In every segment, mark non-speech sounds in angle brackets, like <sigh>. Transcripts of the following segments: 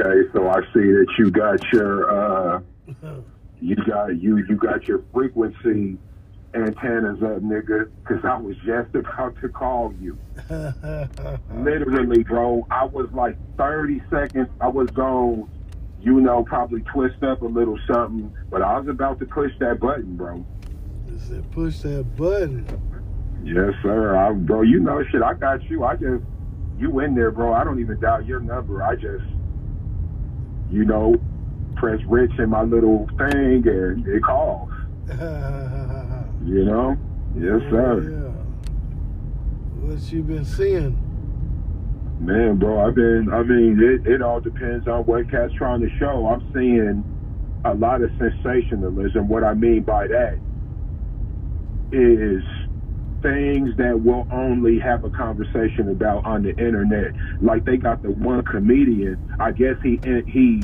Okay, so I see that you got your uh, <laughs> you got you you got your frequency antennas up, nigga. Because I was just about to call you. <laughs> Literally, bro. I was like 30 seconds. I was gone. You know, probably twist up a little something, but I was about to push that button, bro. said push that button. Yes, sir. I, bro, you know shit. I got you. I just you in there, bro. I don't even dial your number. I just, you know, press Rich in my little thing and it calls. <laughs> you know? Yes, sir. Yeah. What you been seeing? Man, bro, I've been, I mean, it, it all depends on what cat's trying to show. I'm seeing a lot of sensationalism. What I mean by that is things that we'll only have a conversation about on the internet. Like they got the one comedian, I guess he he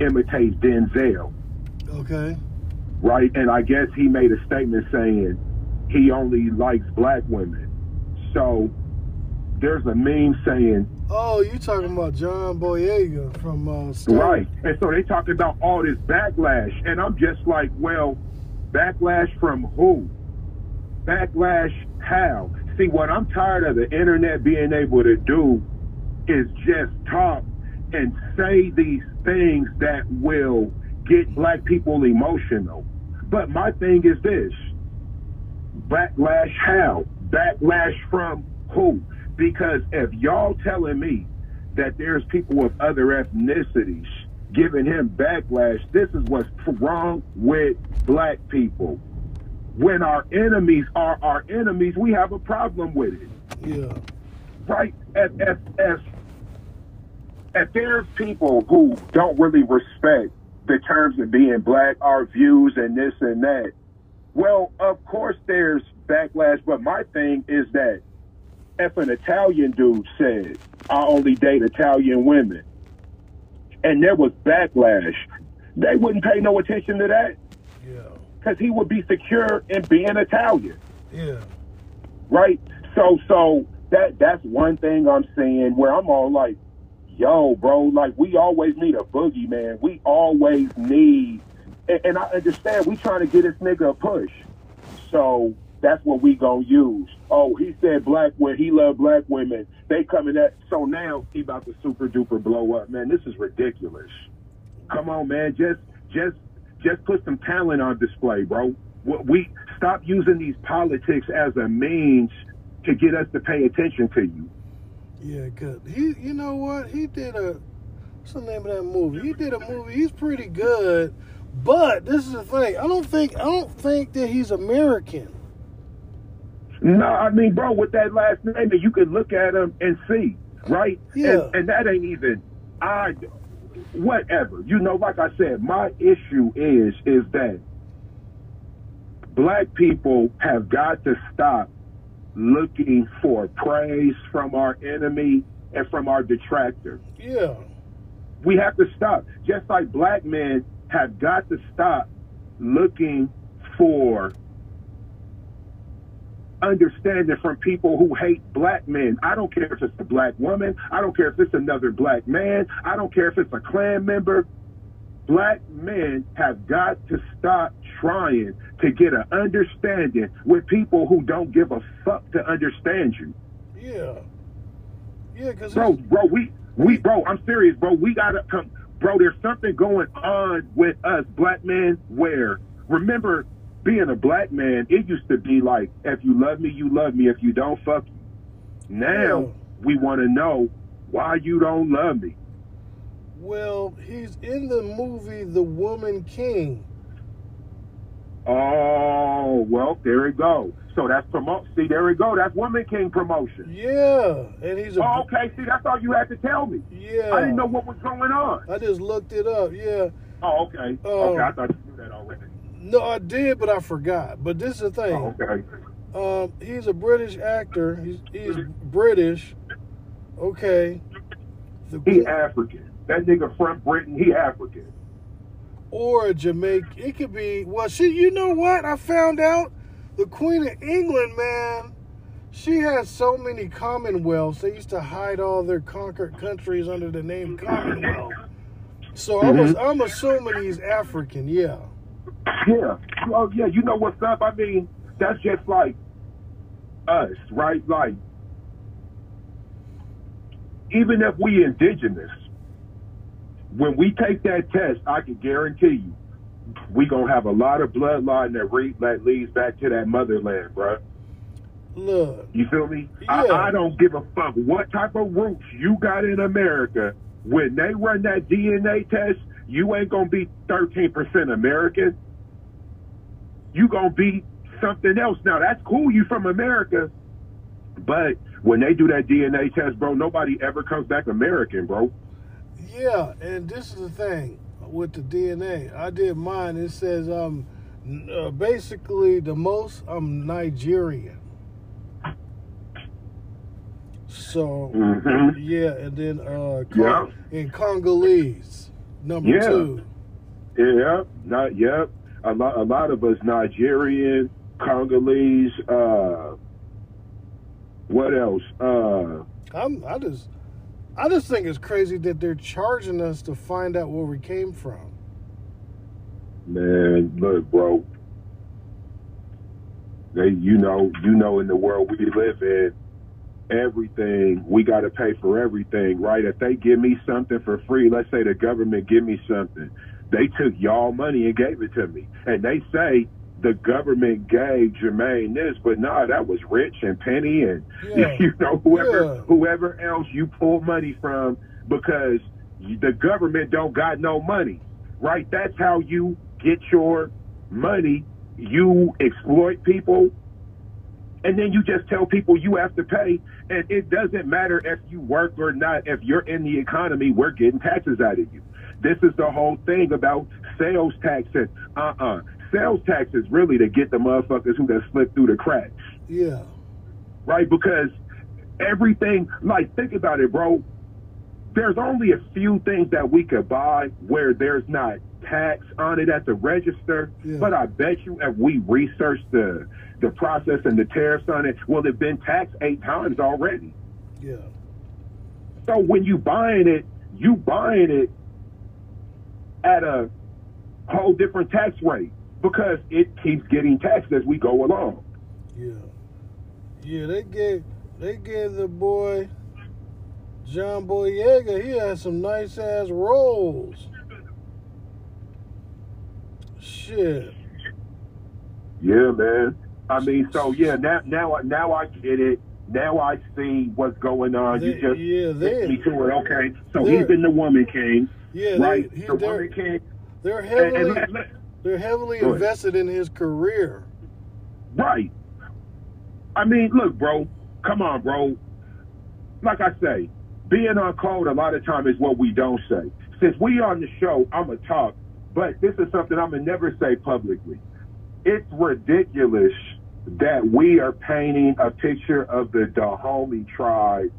imitates Denzel. Okay. Right? And I guess he made a statement saying he only likes black women. So there's a meme saying Oh, you talking about John Boyega from uh, Star- Right. And so they talk about all this backlash. And I'm just like, well, backlash from who? Backlash how? See, what I'm tired of the internet being able to do is just talk and say these things that will get black people emotional. But my thing is this backlash how? Backlash from who? Because if y'all telling me that there's people of other ethnicities giving him backlash, this is what's wrong with black people. When our enemies are our enemies, we have a problem with it. Yeah. Right? If, if, if there's people who don't really respect the terms of being black, our views, and this and that, well, of course there's backlash, but my thing is that if an Italian dude said, I only date Italian women, and there was backlash, they wouldn't pay no attention to that Yeah. because he would be secure in being Italian, Yeah. right? So, so that that's one thing I'm saying where I'm all like, yo, bro, like we always need a boogeyman. We always need, and, and I understand we trying to get this nigga a push. So that's what we gonna use. Oh, he said black when he loved black women. They coming at so now he about to super duper blow up, man. This is ridiculous. Come on, man. Just just just put some talent on display, bro. We stop using these politics as a means to get us to pay attention to you. Yeah, cause he, you know what? He did a, what's the name of that movie? He did a movie. He's pretty good, but this is the thing. I don't think, I don't think that he's American. No, I mean, bro, with that last name, you could look at him and see, right? Yeah. And, and that ain't even, I, whatever. You know, like I said, my issue is, is that black people have got to stop looking for praise from our enemy and from our detractor. Yeah, We have to stop. Just like black men have got to stop looking for understanding from people who hate black men. I don't care if it's a black woman. I don't care if it's another black man. I don't care if it's a Klan member. Black men have got to stop trying to get an understanding with people who don't give a fuck to understand you. yeah, yeah. Cause Bro, bro, we, we, bro, I'm serious, bro. We gotta come, bro. There's something going on with us, black men. Where remember, being a black man, it used to be like, if you love me, you love me. If you don't, fuck you. Now Yeah. we want to know why you don't love me. Well, he's in the movie The Woman King. Oh, well, there we go. So that's promote. See, there we go. That's Woman King promotion. Yeah, and he's a Oh, okay. See, that's all you had to tell me. yeah. I didn't know what was going on. I just looked it up. Yeah. Oh, okay. Oh. okay, I thought you knew that already. No, I did, but I forgot. But this is the thing. Oh, okay. Um, he's a British actor. He's, he's British. Okay. The, He African. That nigga from Britain, he African. or a Jamaican. It could be. Well, she. You know what? I found out the Queen of England, man. She has so many Commonwealths. They used to hide all their conquered countries under the name Commonwealth. So I'm, Mhm. I'm assuming he's African. Yeah. Yeah. Oh, yeah. You know what's up? I mean, that's just like us, right? Like, even if we indigenous, when we take that test, I can guarantee you, we gonna have a lot of bloodline that re- that leads back to that motherland, bro. Look. You feel me? Yeah. I, I don't give a fuck what type of roots you got in America. When they run that DNA test, you ain't gonna be 13% American. You gonna be something else. Now that's cool. You from America, but when they do that DNA test, bro, nobody ever comes back American, bro. Yeah, and this is the thing with the DNA. I did mine. It says um, uh, basically the most I'm Nigerian. So hmm yeah, and then uh, Yeah. And Congolese number Yeah. two. Yeah, not yep. A lot, a lot of us Nigerian, Congolese. uh What else? Uh I'm I just I just think it's crazy that they're charging us to find out where we came from. Man, look, bro. They, you know, you know, in the world we live in, everything we got to pay for everything, right? If they give me something for free, let's say the government give me something, they took y'all money and gave it to me, and they say the government gave Jermaine this, but nah, that was Rich and Penny and <laughs> Yeah. you know whoever Yeah. whoever else you pull money from because the government don't got no money, right? That's how you get your money. You exploit people, and then you just tell people you have to pay. And it doesn't matter if you work or not. If you're in the economy, we're getting taxes out of you. This is the whole thing about sales tax and uh-uh. Sales tax is really to get the motherfuckers who that slip through the cracks Yeah. right? Because everything, like, think about it, bro. There's only a few things that we could buy where there's not tax on it at the register. Yeah. But I bet you, if we researched the the process and the tariffs on it, well, they've been taxed eight times already. Yeah. So when you buying it, you buying it at a whole different tax rate because it keeps getting taxed as we go along. Yeah. Yeah, they gave they gave the boy John Boyega, he had some nice ass roles. Shit. Yeah, man. I mean, so yeah, now now I now I get it. Now I see what's going on. They- you just yeah, they- me to it. Okay, so he's been the woman king, Yeah, right? they, he, the woman king. they're And, heavily and let- let- they're heavily Go ahead. invested in his career. right. I mean, look, bro. Come on, bro. Like I say, being on code a lot of time is what we don't say. Since we on the show, I'm gonna talk, but this is something I'm gonna never say publicly. It's ridiculous that we are painting a picture of the Dahomey tribe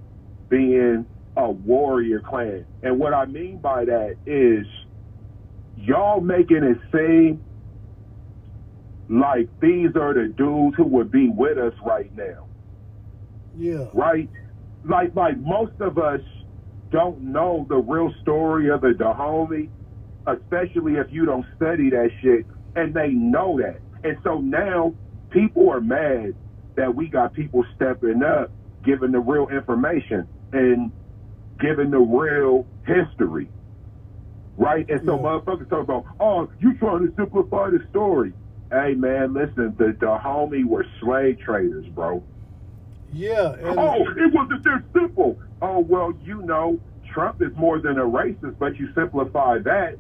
being a warrior clan. And what I mean by that is y'all making it seem like these are the dudes who would be with us right now, Yeah. right? Like, like most of us don't know the real story of the Dahomey, especially if you don't study that shit, and they know that. And so now people are mad that we got people stepping up, giving the real information and giving the real history. Right? And so Yeah. motherfuckers talk about, oh, you trying to simplify the story. Hey man, listen, the the homie were slave traders, bro. Yeah. And Oh, it wasn't that simple. Oh well, you know, Trump is more than a racist, but you simplify that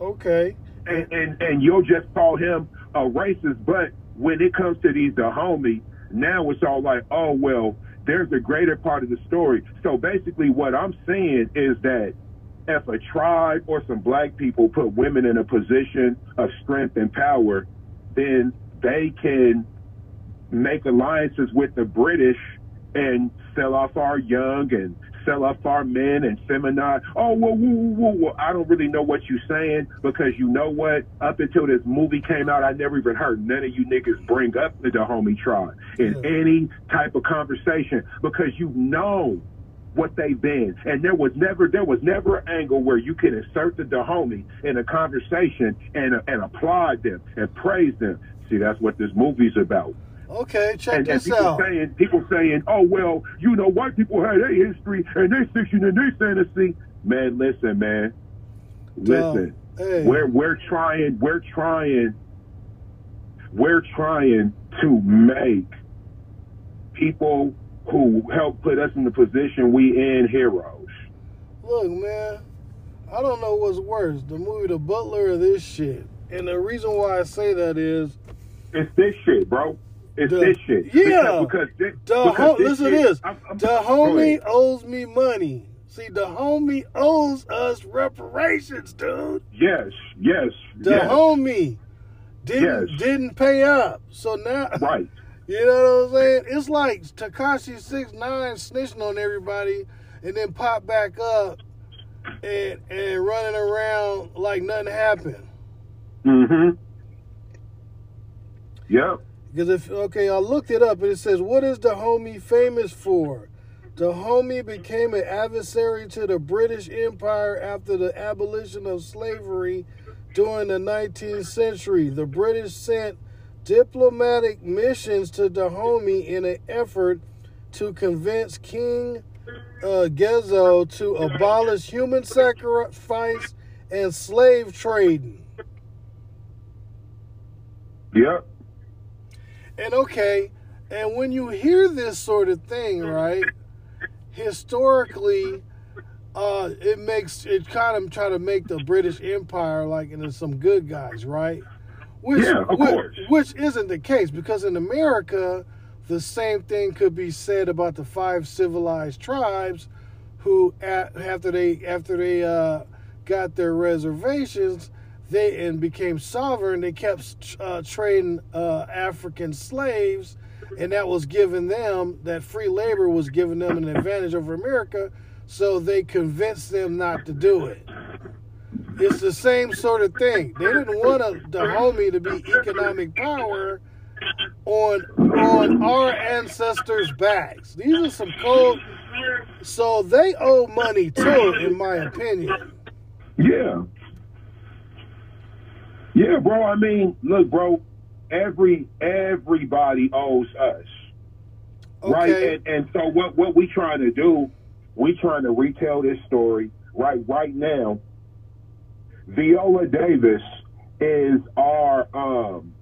okay. and, and, and you'll just call him a racist. But when it comes to these Dahomey, now it's all like, oh, well, there's a greater part of the story. So basically, what I'm saying is that if a tribe or some black people put women in a position of strength and power, then they can make alliances with the British and sell off our young and sell off our men and feminize. Oh, well, woo, woo, woo, woo. I don't really know what you're saying because you know what? Up until this movie came out, I never even heard none of you niggas bring up the Dahomey tribe in Yeah. any type of conversation because you know what they've been. And there was never there was never an angle where you can insert the Dahomey in a conversation and and applaud them and praise them. See, that's what this movie's about. Okay, check And, and this people out. saying people saying, oh well, you know, white people had their history and their fiction and their fantasy. Man, listen, man, listen. Hey, We're we're trying we're trying we're trying to make people who helped put us in the position we in heroes. look, man, I don't know what's worse, the movie The Butler or this shit. And the reason why I say that is It's this shit, bro. It's The- this shit. yeah. Because, because, thi- the because this listen to this. I'm- I'm- The homie owes me money. See, the homie owes us reparations, dude. Yes, yes, The yes. homie didn't Yes. didn't pay up. So now Right. You know what I'm saying? It's like Tekashi Six Nine snitching on everybody and then pop back up and and running around like nothing happened. Mm-hmm. Yep. Because if okay, I looked it up and it says, "What is Dahomey famous for?" The Dahomey became an adversary to the British Empire after the abolition of slavery during the 19th century. The British sent diplomatic missions to Dahomey in an effort to convince King uh, Gezo to abolish human sacrifice and slave trading. Yep. And okay, and when you hear this sort of thing, right? Historically, uh, it makes it kind of try to make the British Empire like into some good guys, right? Which, Yeah, of which, course. which isn't the case because in America, the same thing could be said about the five civilized tribes, who after they after they uh, got their reservations, they and became sovereign. They kept uh, trading uh, African slaves, and that was giving them that free labor was giving them an advantage over America. So they convinced them not to do it. It's the same sort of thing. They didn't want a, Dahomey to be economic power on on our ancestors' backs. These are some cold. So they owe money too, in my opinion. Yeah. Yeah, bro. I mean, look, bro. Every everybody owes us, right? And and so what what we trying to do? We trying to retell this story right right now. Viola Davis is our um.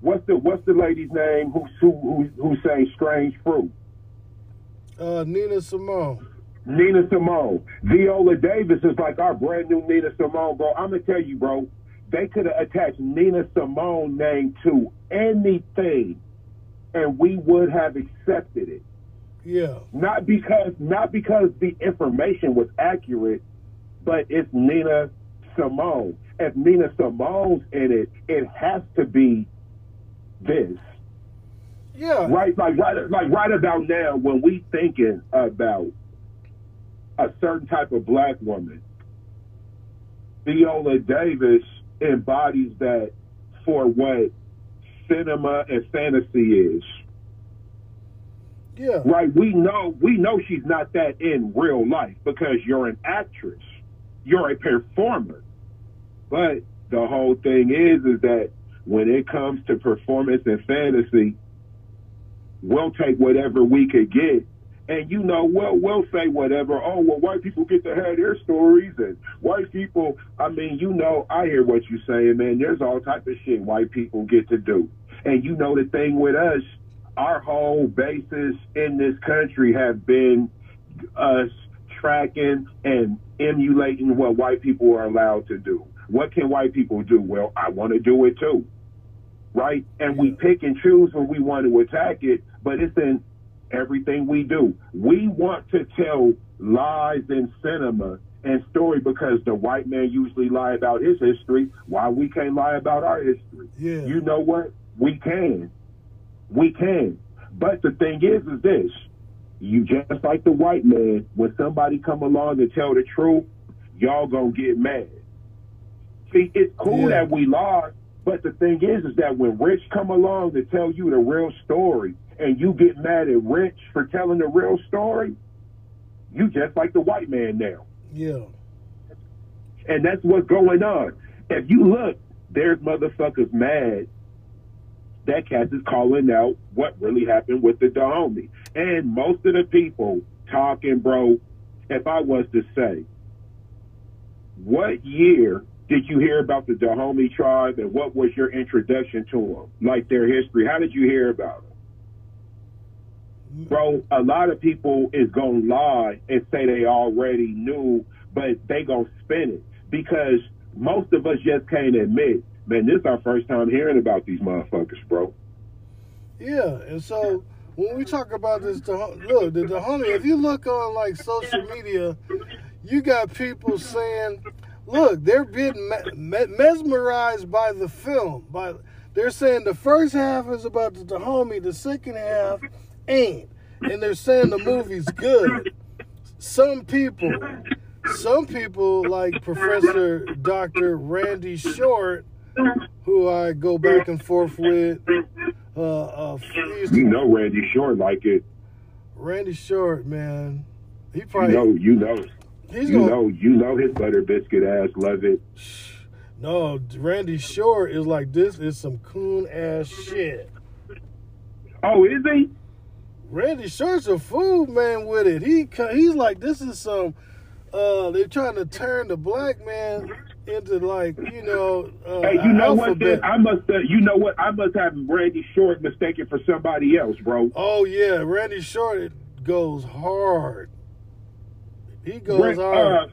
What's the what's the lady's name who who who, who sang "Strange Fruit"? Uh, Nina Simone. Nina Simone. Viola Davis is like our brand new Nina Simone, bro. I'm gonna tell you, bro. They could have attached Nina Simone name to anything, and we would have accepted it. Yeah. Not because not because the information was accurate, but it's Nina Simone. If Nina Simone's in it, it has to be this. Yeah. Right, like right, like right about now, when we thinking about a certain type of black woman, Viola Davis embodies that for what cinema and fantasy is. Yeah. Right, we know we know she's not that in real life because you're an actress, you're a performer. But the whole thing is, is that when it comes to performance and fantasy, we'll take whatever we could get. And you know, we'll we'll say whatever. Oh well, white people get to have their stories, and white people. I mean, you know, I hear what you're saying, man. There's all type of shit white people get to do. And you know, the thing with us, our whole basis in this country have been us tracking and emulating what white people are allowed to do. What can white people do? Well, I want to do it too right? And we pick and choose when we want to attack it, but it's in everything we do. We want to tell lies in cinema and story because the white man usually lie about his history. Why we can't lie about our history? Yeah. You know what? We can. We can. But the thing is, is this. You just like the white man, when somebody come along and tell the truth, y'all gonna get mad. See, it's cool Yeah. that we lie, but the thing is, is that when Rich come along to tell you the real story, and you get mad at Rich for telling the real story, You just like the white man now. Yeah. And that's what's going on. If you look, there's motherfuckers mad that cat is calling out what really happened with the Dahomey. And most of the people talking, bro, if I was to say, what year did you hear about the Dahomey tribe and what was your introduction to them? Like their history? How did you hear about them? Bro, a lot of people is going to lie and say they already knew, but they going to spin it because most of us just can't admit, man, this is our first time hearing about these motherfuckers, bro. Yeah, and so when we talk about this, look, the Dahomey, if you look on like social media, you got people saying, look, they're being mesmerized by the film. By they're saying the first half is about the Dahomey, the second half ain't, and they're saying the movie's good. Some people, some people like Professor Doctor Randy Short, who I go back and forth with. Uh, uh, you know Randy Short like it. Randy Short, man, he probably you know you know He's you gonna, know, you know his butter biscuit ass love it. No, Randy Short is like this is some coon ass shit. Oh, is he? Randy Short's a fool man with it. He he's like this is some. Uh, they're trying to turn the black man into like you know. Uh, hey, you know what? Then I must. Uh, you know what? I must have Randy Short mistaken for somebody else, bro. Oh yeah, Randy Short goes hard. He goes uh, hard.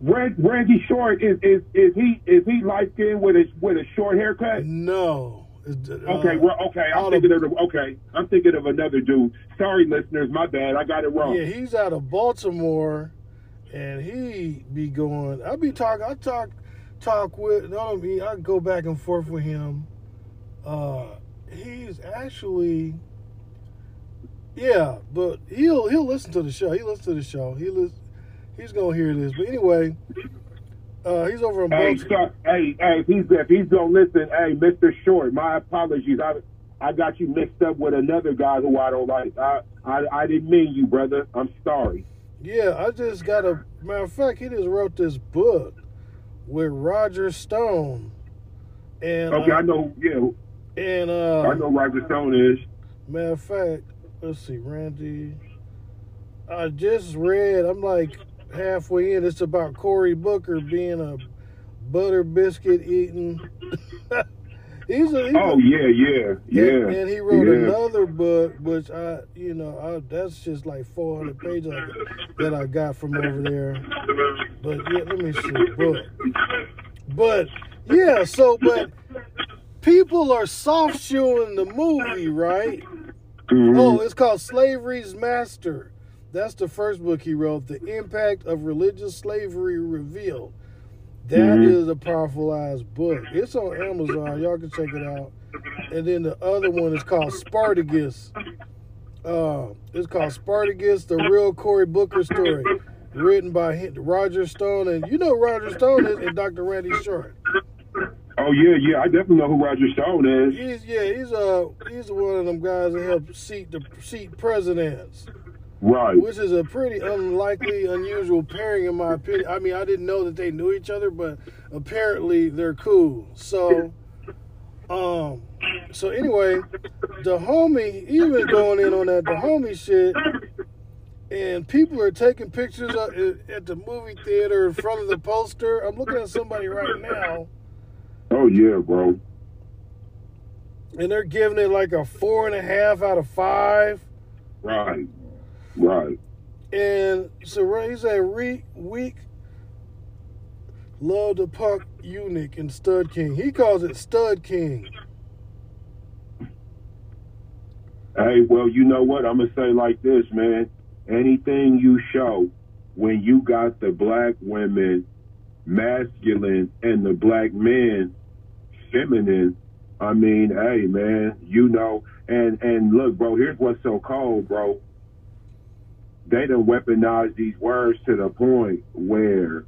Randy Short is is is he is he light skinned with a with a short haircut? No. Uh, okay, well, okay. I'm thinking of, of okay. I'm thinking of another dude. Sorry, listeners, my bad. I got it wrong. Yeah, he's out of Baltimore, and he be going. I be talking. I talk talk with. No, I mean I go back and forth with him. Uh, he's actually yeah, but he'll he'll listen to the show. He listens to the show. He listen, he's gonna hear this. But anyway, uh, he's over in hey, Baltimore. hey, hey, if he's if he's gonna listen, hey, Mister Short, my apologies. I I got you mixed up with another guy who I don't like. I I, I didn't mean you, brother. I'm sorry. Yeah, I just got a matter of fact. He just wrote this book with Roger Stone. And okay, uh, I know. Yeah, and uh, I know Roger Stone is. Matter of fact, let's see, Randy. I just read, I'm like halfway in. It's about Cory Booker being a butter biscuit eating. <laughs> he's a, he's oh a, yeah, yeah, yeah. And, he wrote yeah. another book, which I, you know, I, that's just like 400 pages that I got from over there. But yeah, let me see, book. But yeah, so but people are soft shoeing the movie, right? Mm-hmm. Oh, it's called Slavery's Master. That's the first book he wrote, The Impact of Religious Slavery Revealed. That mm-hmm. is a powerful ass book. It's on Amazon. Y'all can check it out. And then the other one is called Spartacus. Uh, it's called Spartacus, the real Cory Booker story, written by Roger Stone. And you know Roger Stone is and Dr. Randy Short. Oh yeah, yeah, I definitely know who Roger Stone is. He's yeah, he's uh he's one of them guys that help seat the seat presidents. Right. Which is a pretty unlikely, unusual pairing in my opinion. I mean, I didn't know that they knew each other, but apparently they're cool. So um so anyway, the homie, even going in on that Dahomey shit, and people are taking pictures at the movie theater in front of the poster. I'm looking at somebody right now Oh yeah, bro. And they're giving it like a four and a half out of five. Right. Right. And so he said re- weak love the punk eunuch and stud king. He calls it stud king. Hey, well, you know what? I'm gonna say like this, man. Anything you show when you got the black women masculine and the black man feminine, I mean, hey man, you know, and and look, bro, here's what's so cold, bro. They done weaponize these words to the point where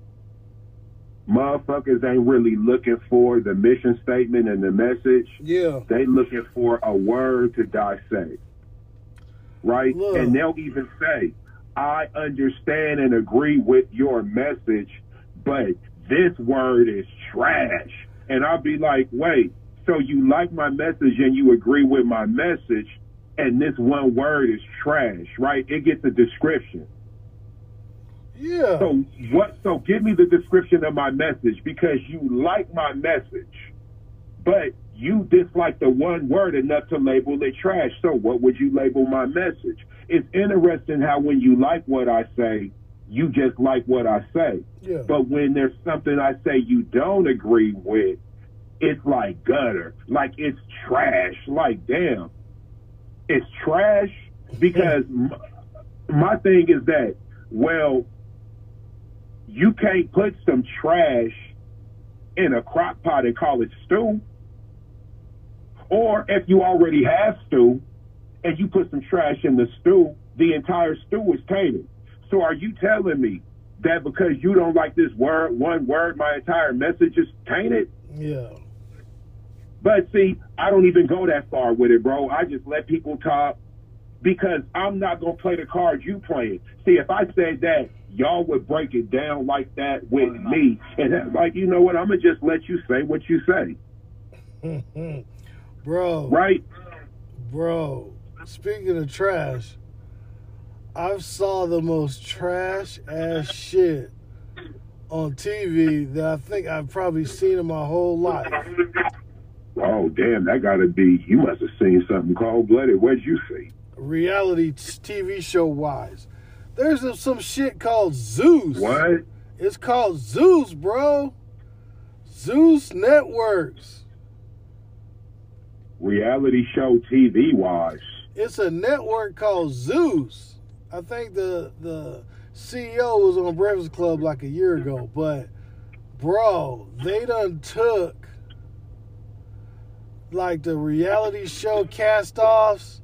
motherfuckers ain't really looking for the mission statement and the message. Yeah. They looking for a word to dissect. Right? Look. And they'll even say, I understand and agree with your message, but this word is trash. And I'll be like, wait, so you like my message and you agree with my message, and this one word is trash, right? It gets a description. Yeah. So what? So give me the description of my message because you like my message, but you dislike the one word enough to label it trash. So what would you label my message? It's interesting how when you like what I say, you just like what I say. Yeah. But when there's something I say you don't agree with, it's like gutter, like it's trash. Like damn, it's trash because m- my thing is that well, you can't put some trash in a crock pot and call it stew. Or if you already have stew and you put some trash in the stew, the entire stew is tainted. So are you telling me that because you don't like this word, one word, my entire message is tainted? Yeah. But see, I don't even go that far with it, bro. I just let people talk because I'm not gonna play the card you playing. See, if I said that, y'all would break it down like that with me, and that's like, you know what? I'm gonna just let you say what you say, <laughs> bro, right? bro. Speaking of trash, I've saw the most trash ass shit on TV that I think I've probably seen in my whole life. Oh, damn, that gotta be. You must have seen something cold blooded. What'd you see? Reality TV show wise. There's some- some shit called Zeus. What? It's called Zeus, bro. Zeus Networks. Reality show TV wise. It's a network called Zeus. I think the the CEO was on Breakfast Club like a year ago, but bro, they done took like the reality show cast offs.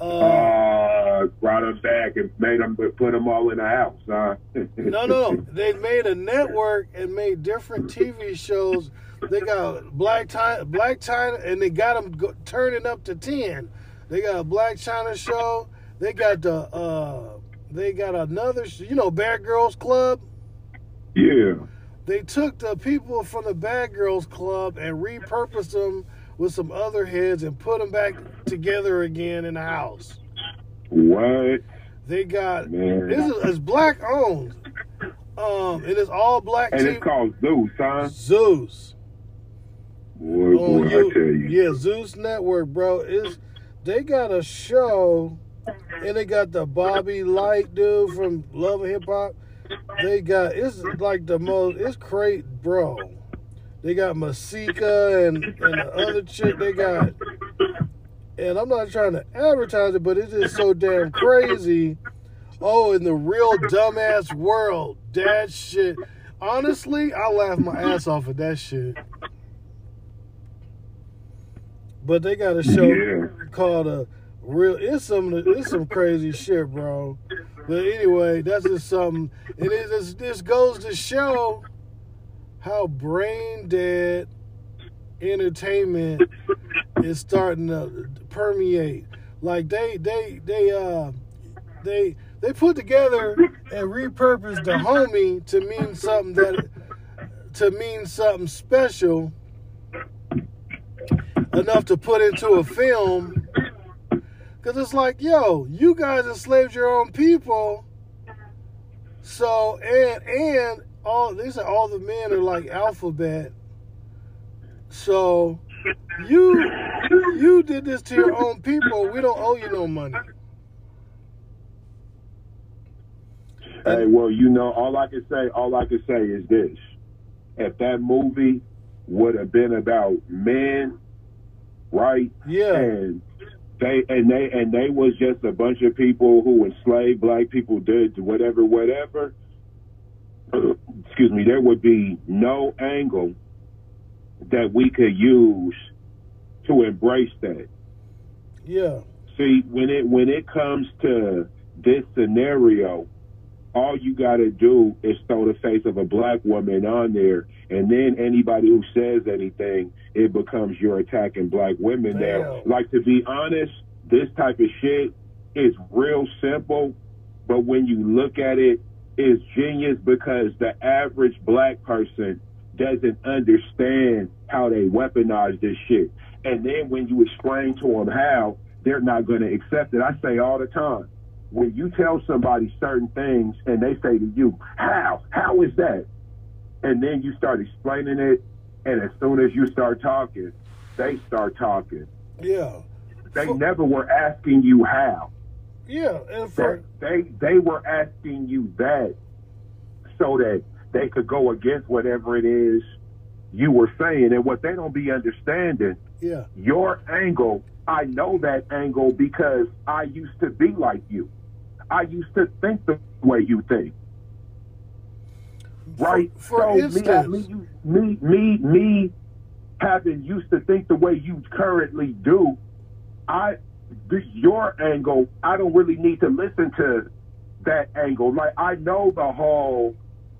Uh, Uh, brought them back and made them put them all in the house, huh? <laughs> no, no, they made a network and made different TV shows. They got Blac Chyna, Blac Chyna, and they got them go, turning up to ten. They got a Blac Chyna show. They got the, uh, they got another, you know, Bad Girls Club. yeah. They took the people from the Bad Girls Club and repurposed them with some other heads and put them back together again in the house. What? They got Man. this is it's black owned. Um, it is all black And it's called Zeus, huh? Zeus. Boy, boy, on I tell you. Yeah, Zeus Network, bro. Is they got a show and they got the Bobby Lytes dude from Love and Hip Hop. They got it's like the most it's great, bro. They got Masika and, and the other chick they got and I'm not trying to advertise it, but it's just so damn crazy. Oh, in the real dumbass world, that shit. Honestly, I laugh my ass off at that shit. But they got a show Yeah. called a real. It's some it's some crazy shit, bro. But anyway, that's just something. And it just this goes to show how brain dead entertainment is starting to permeate. Like they they they uh they they put together and repurposed Dahomey to mean something that to mean something special enough to put into a film because it's like yo you guys enslaved your own people. So and and all they said all the men are like alphabet. So you you did this to your own people. We don't owe you no money. Hey, well, you know, all I can say, all I can say is this: if that movie would have been about men, right, yeah. and they and they and they was just a bunch of people who enslaved black people, did whatever, whatever. <clears throat> Excuse me, there would be no angle that we could use to embrace that. yeah See, when it when it comes to this scenario, all you got to do is throw the face of a black woman on there, and then anybody who says anything, it becomes you're attacking black women. Now, like to be honest, this type of shit is real simple but when you look at it, it's genius because the average black person doesn't understand how they weaponize this shit. And then when you explain to them how, they're not going to accept it. I say all the time, when you tell somebody certain things and they say to you, how? How is that? And then you start explaining it, and as soon as you start talking, they start talking. Yeah. They for, never were asking you how. Yeah, and for, they they were asking you that so that they could go against whatever it is you were saying, and what they don't be understanding. Yeah. Your angle I know that angle because I used to be like you. I used to think the way you think. Right? For, for so instance, me, me, me, me, having used to think the way you currently do, I, your angle, I don't really need to listen to that angle. Like I know the whole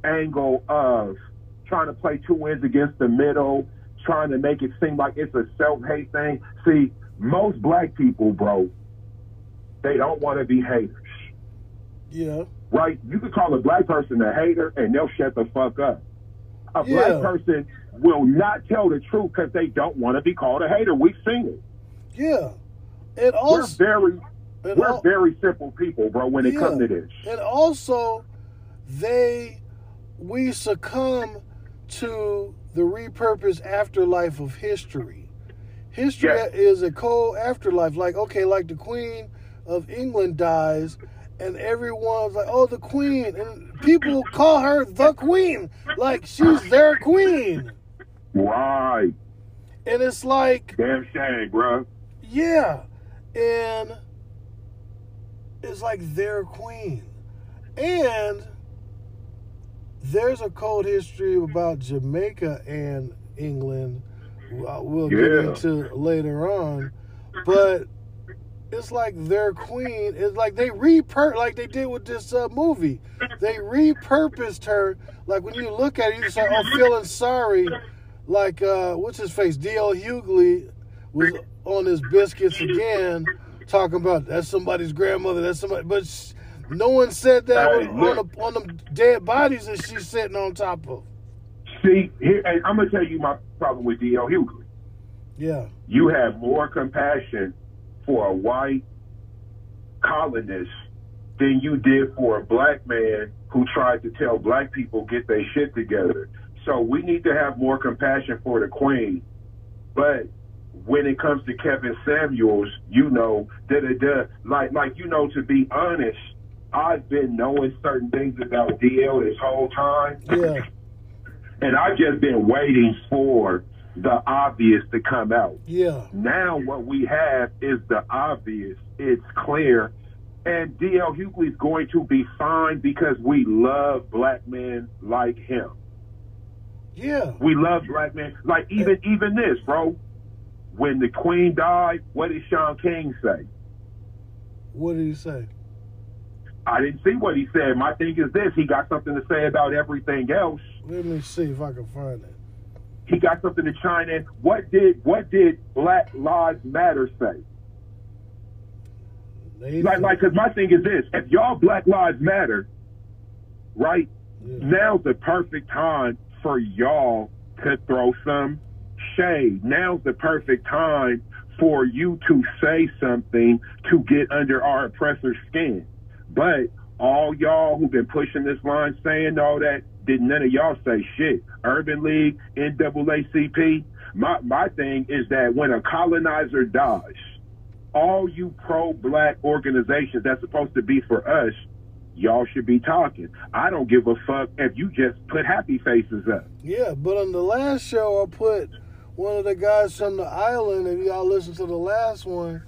angle of trying to play two ends against the middle, trying to make it seem like it's a self-hate thing. See, most black people, bro, they don't want to be haters. Yeah. Right? You could call a black person a hater and they'll shut the fuck up. A yeah. black person will not tell the truth because they don't want to be called a hater. We've seen it. Yeah. And also, we're very, we're al- very simple people, bro, when it yeah. comes to this. And also, they, we succumb to the repurposed afterlife of history. History yes. is a cold afterlife. Like, okay, like the Queen of England dies, and everyone's like, oh, the Queen. And people call her the Queen. Like, she's their Queen. Right. And it's like. Damn shame, bro. Yeah. And it's like their Queen. And there's a cold history about Jamaica and England we'll yeah. get into later on. But it's like their queen. It's like they repur like they did with this uh, movie. They repurposed her. Like when you look at it, you say, "Oh, feeling sorry." Like uh, what's his face? D.L. Hughley was on his biscuits again, talking about that's somebody's grandmother. That's somebody, but no one said that hey, on, on, the, on the dead bodies that she's sitting on top of. See, here, I'm gonna tell you my problem with D.L. Hughley. Yeah. You have more compassion for a white colonist than you did for a black man who tried to tell black people get their shit together. So we need to have more compassion for the queen. But when it comes to Kevin Samuels, you know, da da da, like like you know, to be honest, I've been knowing certain things about DL this whole time. Yeah. And I've just been waiting for the obvious to come out. Yeah. Now what we have is the obvious. It's clear. And DL Hughley's going to be fine because we love black men like him. Yeah. We love black men. Like even even this, bro. When the Queen died, what did Shaun King say? What did he say? I didn't see what he said. My thing is this: he got something to say about everything else. Let me see if I can find it. He got something to chime in. What did what did Black Lives Matter say? They like, like, cause my thing is this: if y'all Black Lives Matter, right? Yeah. Now's the perfect time for y'all to throw some shade. Now's the perfect time for you to say something to get under our oppressor's skin. But all y'all who've been pushing this line saying all that, did none of y'all say shit. Urban League, NAACP. My my thing is that when a colonizer dies, all you pro-black organizations that's supposed to be for us, y'all should be talking. I don't give a fuck if you just put happy faces up. Yeah, but on the last show, I put one of the guys from the island. If y'all listen to the last one,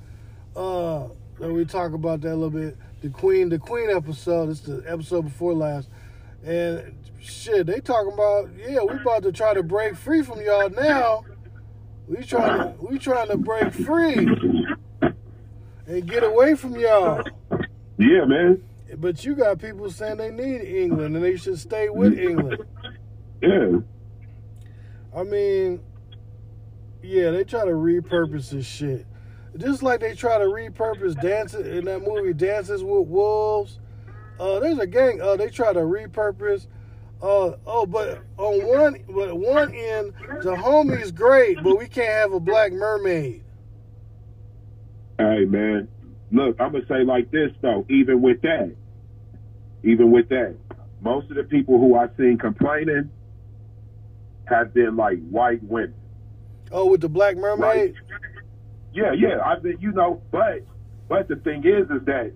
uh, we talk about that a little bit the Queen, the Queen episode. It's the episode before last, and shit, they talking about yeah, we about to try to break free from y'all now. We trying to we trying to break free and get away from y'all. Yeah, man. But you got people saying they need England and they should stay with England. Yeah. I mean, yeah, they try to repurpose this shit. Just like they try to repurpose dances in that movie, Dances with Wolves, Uh, there's a gang. Uh, they try to repurpose. Uh, oh, but on one, but one end, Dahomey's great, but we can't have a black mermaid. Hey man, look, I'm gonna say like this though. Even with that, even with that, most of the people who I've seen complaining have been like white women. Oh, with the black mermaid. Yeah, yeah. I've been, you know, but but the thing is, is that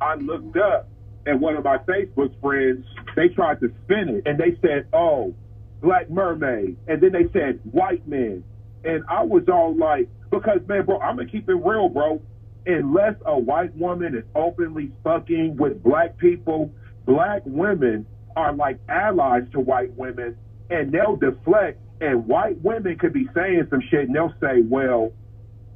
I looked up and one of my Facebook friends, they tried to spin it and they said, oh, black mermaid. And then they said white men. And I was all like, because man, bro, I'm gonna keep it real, bro. Unless a white woman is openly fucking with black people, black women are like allies to white women and they'll deflect and white women could be saying some shit and they'll say, well,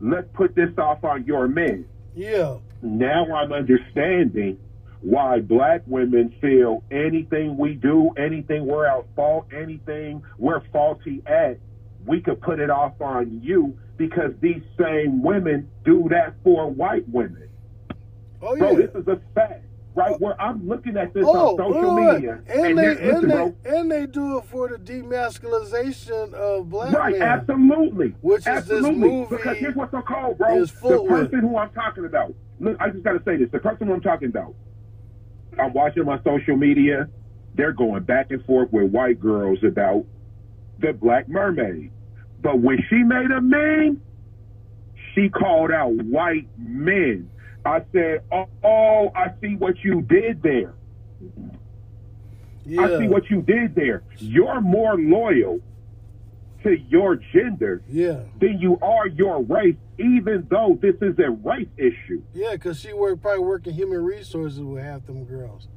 let's put this off on your men. Yeah. Now I'm understanding why black women feel anything we do, anything we're at fault, anything we're faulty at, we could put it off on you because these same women do that for white women. Oh yeah. Bro, this is a fact. Right where I'm looking at this oh, on social media, and, and they and, they, and they do it for the demasculization of black right, men. absolutely, which absolutely. is this movie. Because here's what's so cold, bro. The person who I'm talking about. Look, I just got to say this: the person who I'm talking about I'm watching my social media. They're going back and forth with white girls about the Black Mermaid. But when she made a meme, she called out white men. I said, oh, oh I see what you did there. Yeah. I see what you did there. You're more loyal to your gender yeah. than you are your race, even though this is a race issue. Yeah, because she worked probably working human resources with half them girls.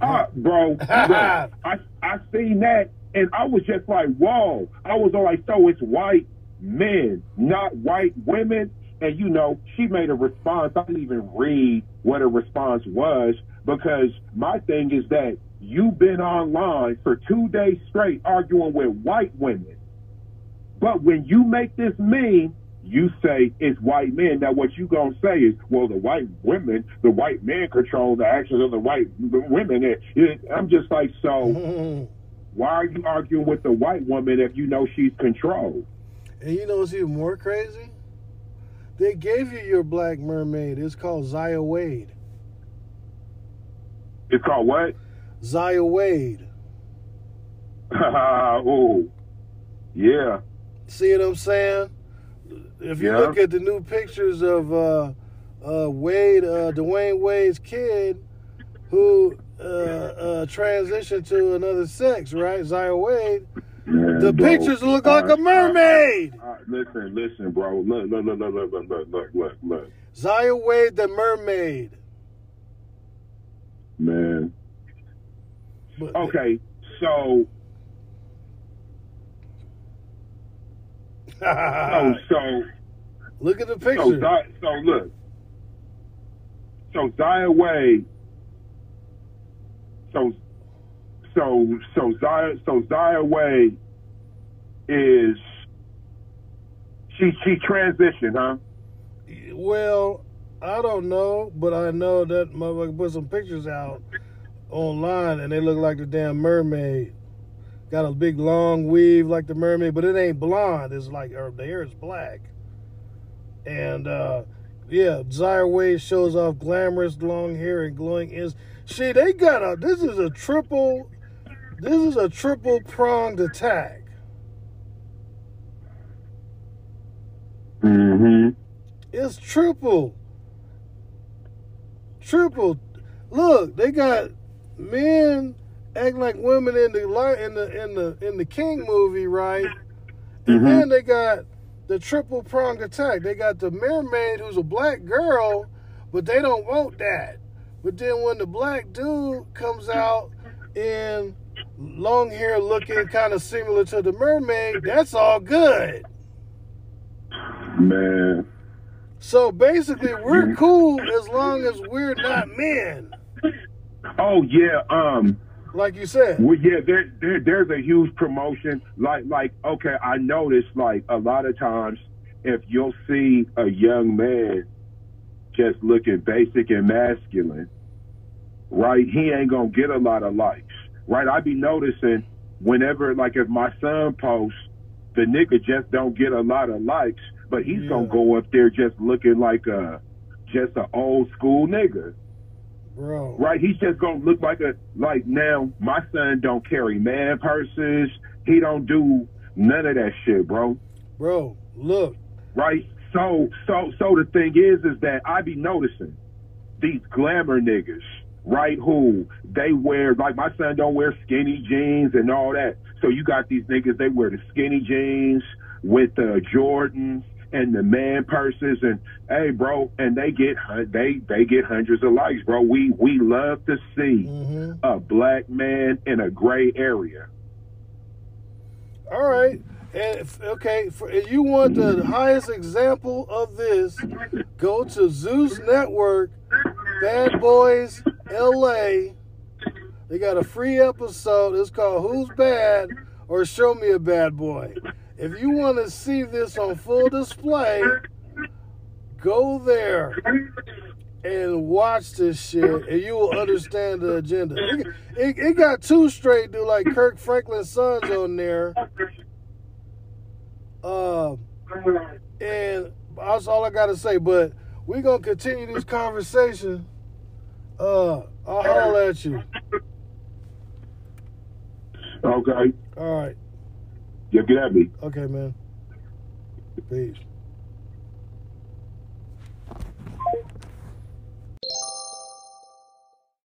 Ah, uh, bro, <laughs> bro I I seen that and I was just like, whoa. I was all like, so it's white men, not white women. And you know, she made a response. I didn't even read what her response was because my thing is that you've been online for two days straight arguing with white women. But when you make this meme, you say it's white men. Now, what you gonna say is, well, the white women, the white men control the actions of the white women. It, it, I'm just like, so <laughs> why are you arguing with the white woman if you know she's controlled? And you know what's even more crazy? They gave you your black mermaid. It's called Zaya Wade. It's called what? Zaya Wade. <laughs> oh, yeah. See what I'm saying? If you yeah. look at the new pictures of uh, uh, Wade, uh, Dwyane Wade's kid, who uh, uh, transitioned to another sex, right? Zaya Wade. Man, the bro, pictures look like a mermaid. listen, listen, bro. Look, look, look, look, look, look, look, look, look. Zaya Wade, the mermaid. Man. But, okay, so oh, <laughs> so look at the picture. So, so look. So Zaya Wade. So so so Zaya so Zaya Wade is she she transitioned, huh? Well, I don't know, but I know that motherfucker put some pictures out online and they look like the damn mermaid. Got a big long weave like the mermaid, but it ain't blonde. It's like or the hair is black. And uh yeah, Zaya Wade shows off glamorous long hair and glowing is see they got a this is a triple this is a triple pronged attack. Mm-hmm. It's triple. Triple. Look, they got men act like women in the in the in the in the King movie, right? And mm-hmm. then they got the triple pronged attack. They got the mermaid who's a black girl, but they don't want that. But then when the black dude comes out in long hair looking kind of similar to the mermaid, that's all good. Man. So basically we're cool as long as we're not men. Oh yeah, um like you said. Well, yeah, there, there, there's a huge promotion. Like, like, okay, I noticed like a lot of times if you'll see a young man just looking basic and masculine, right, he ain't gonna get a lot of likes, right? I be noticing whenever, like, if my son posts, the nigga just don't get a lot of likes, but he's Yeah. gonna go up there just looking like a just an old school nigga, Bro. right? He's just gonna look like a like now. My son don't carry man purses. He don't do none of that shit, bro. Bro, look. right? So, so, so the thing is, is that I be noticing these glamour niggas, right? Who they wear, like my son don't wear skinny jeans and all that. So you got these niggas, they wear the skinny jeans with the Jordans and the man purses and hey, bro, and they get they they get hundreds of likes, bro. We we love to see hmm a black man in a gray area. All right. And okay, for, if you want the highest example of this, go to Zeus Network, Bad Boys LA. They got a free episode. It's called Who's Bad or Show Me a Bad Boy. If you want to see this on full display, go there and watch this shit, and you will understand the agenda. It, it, it got two straight dude like Kirk Franklin's sons on there. Uh, and that's all I gotta say. But we're gonna continue this conversation. Uh, I'll holler at you. Okay, All right. Get at me. Okay, man. Peace.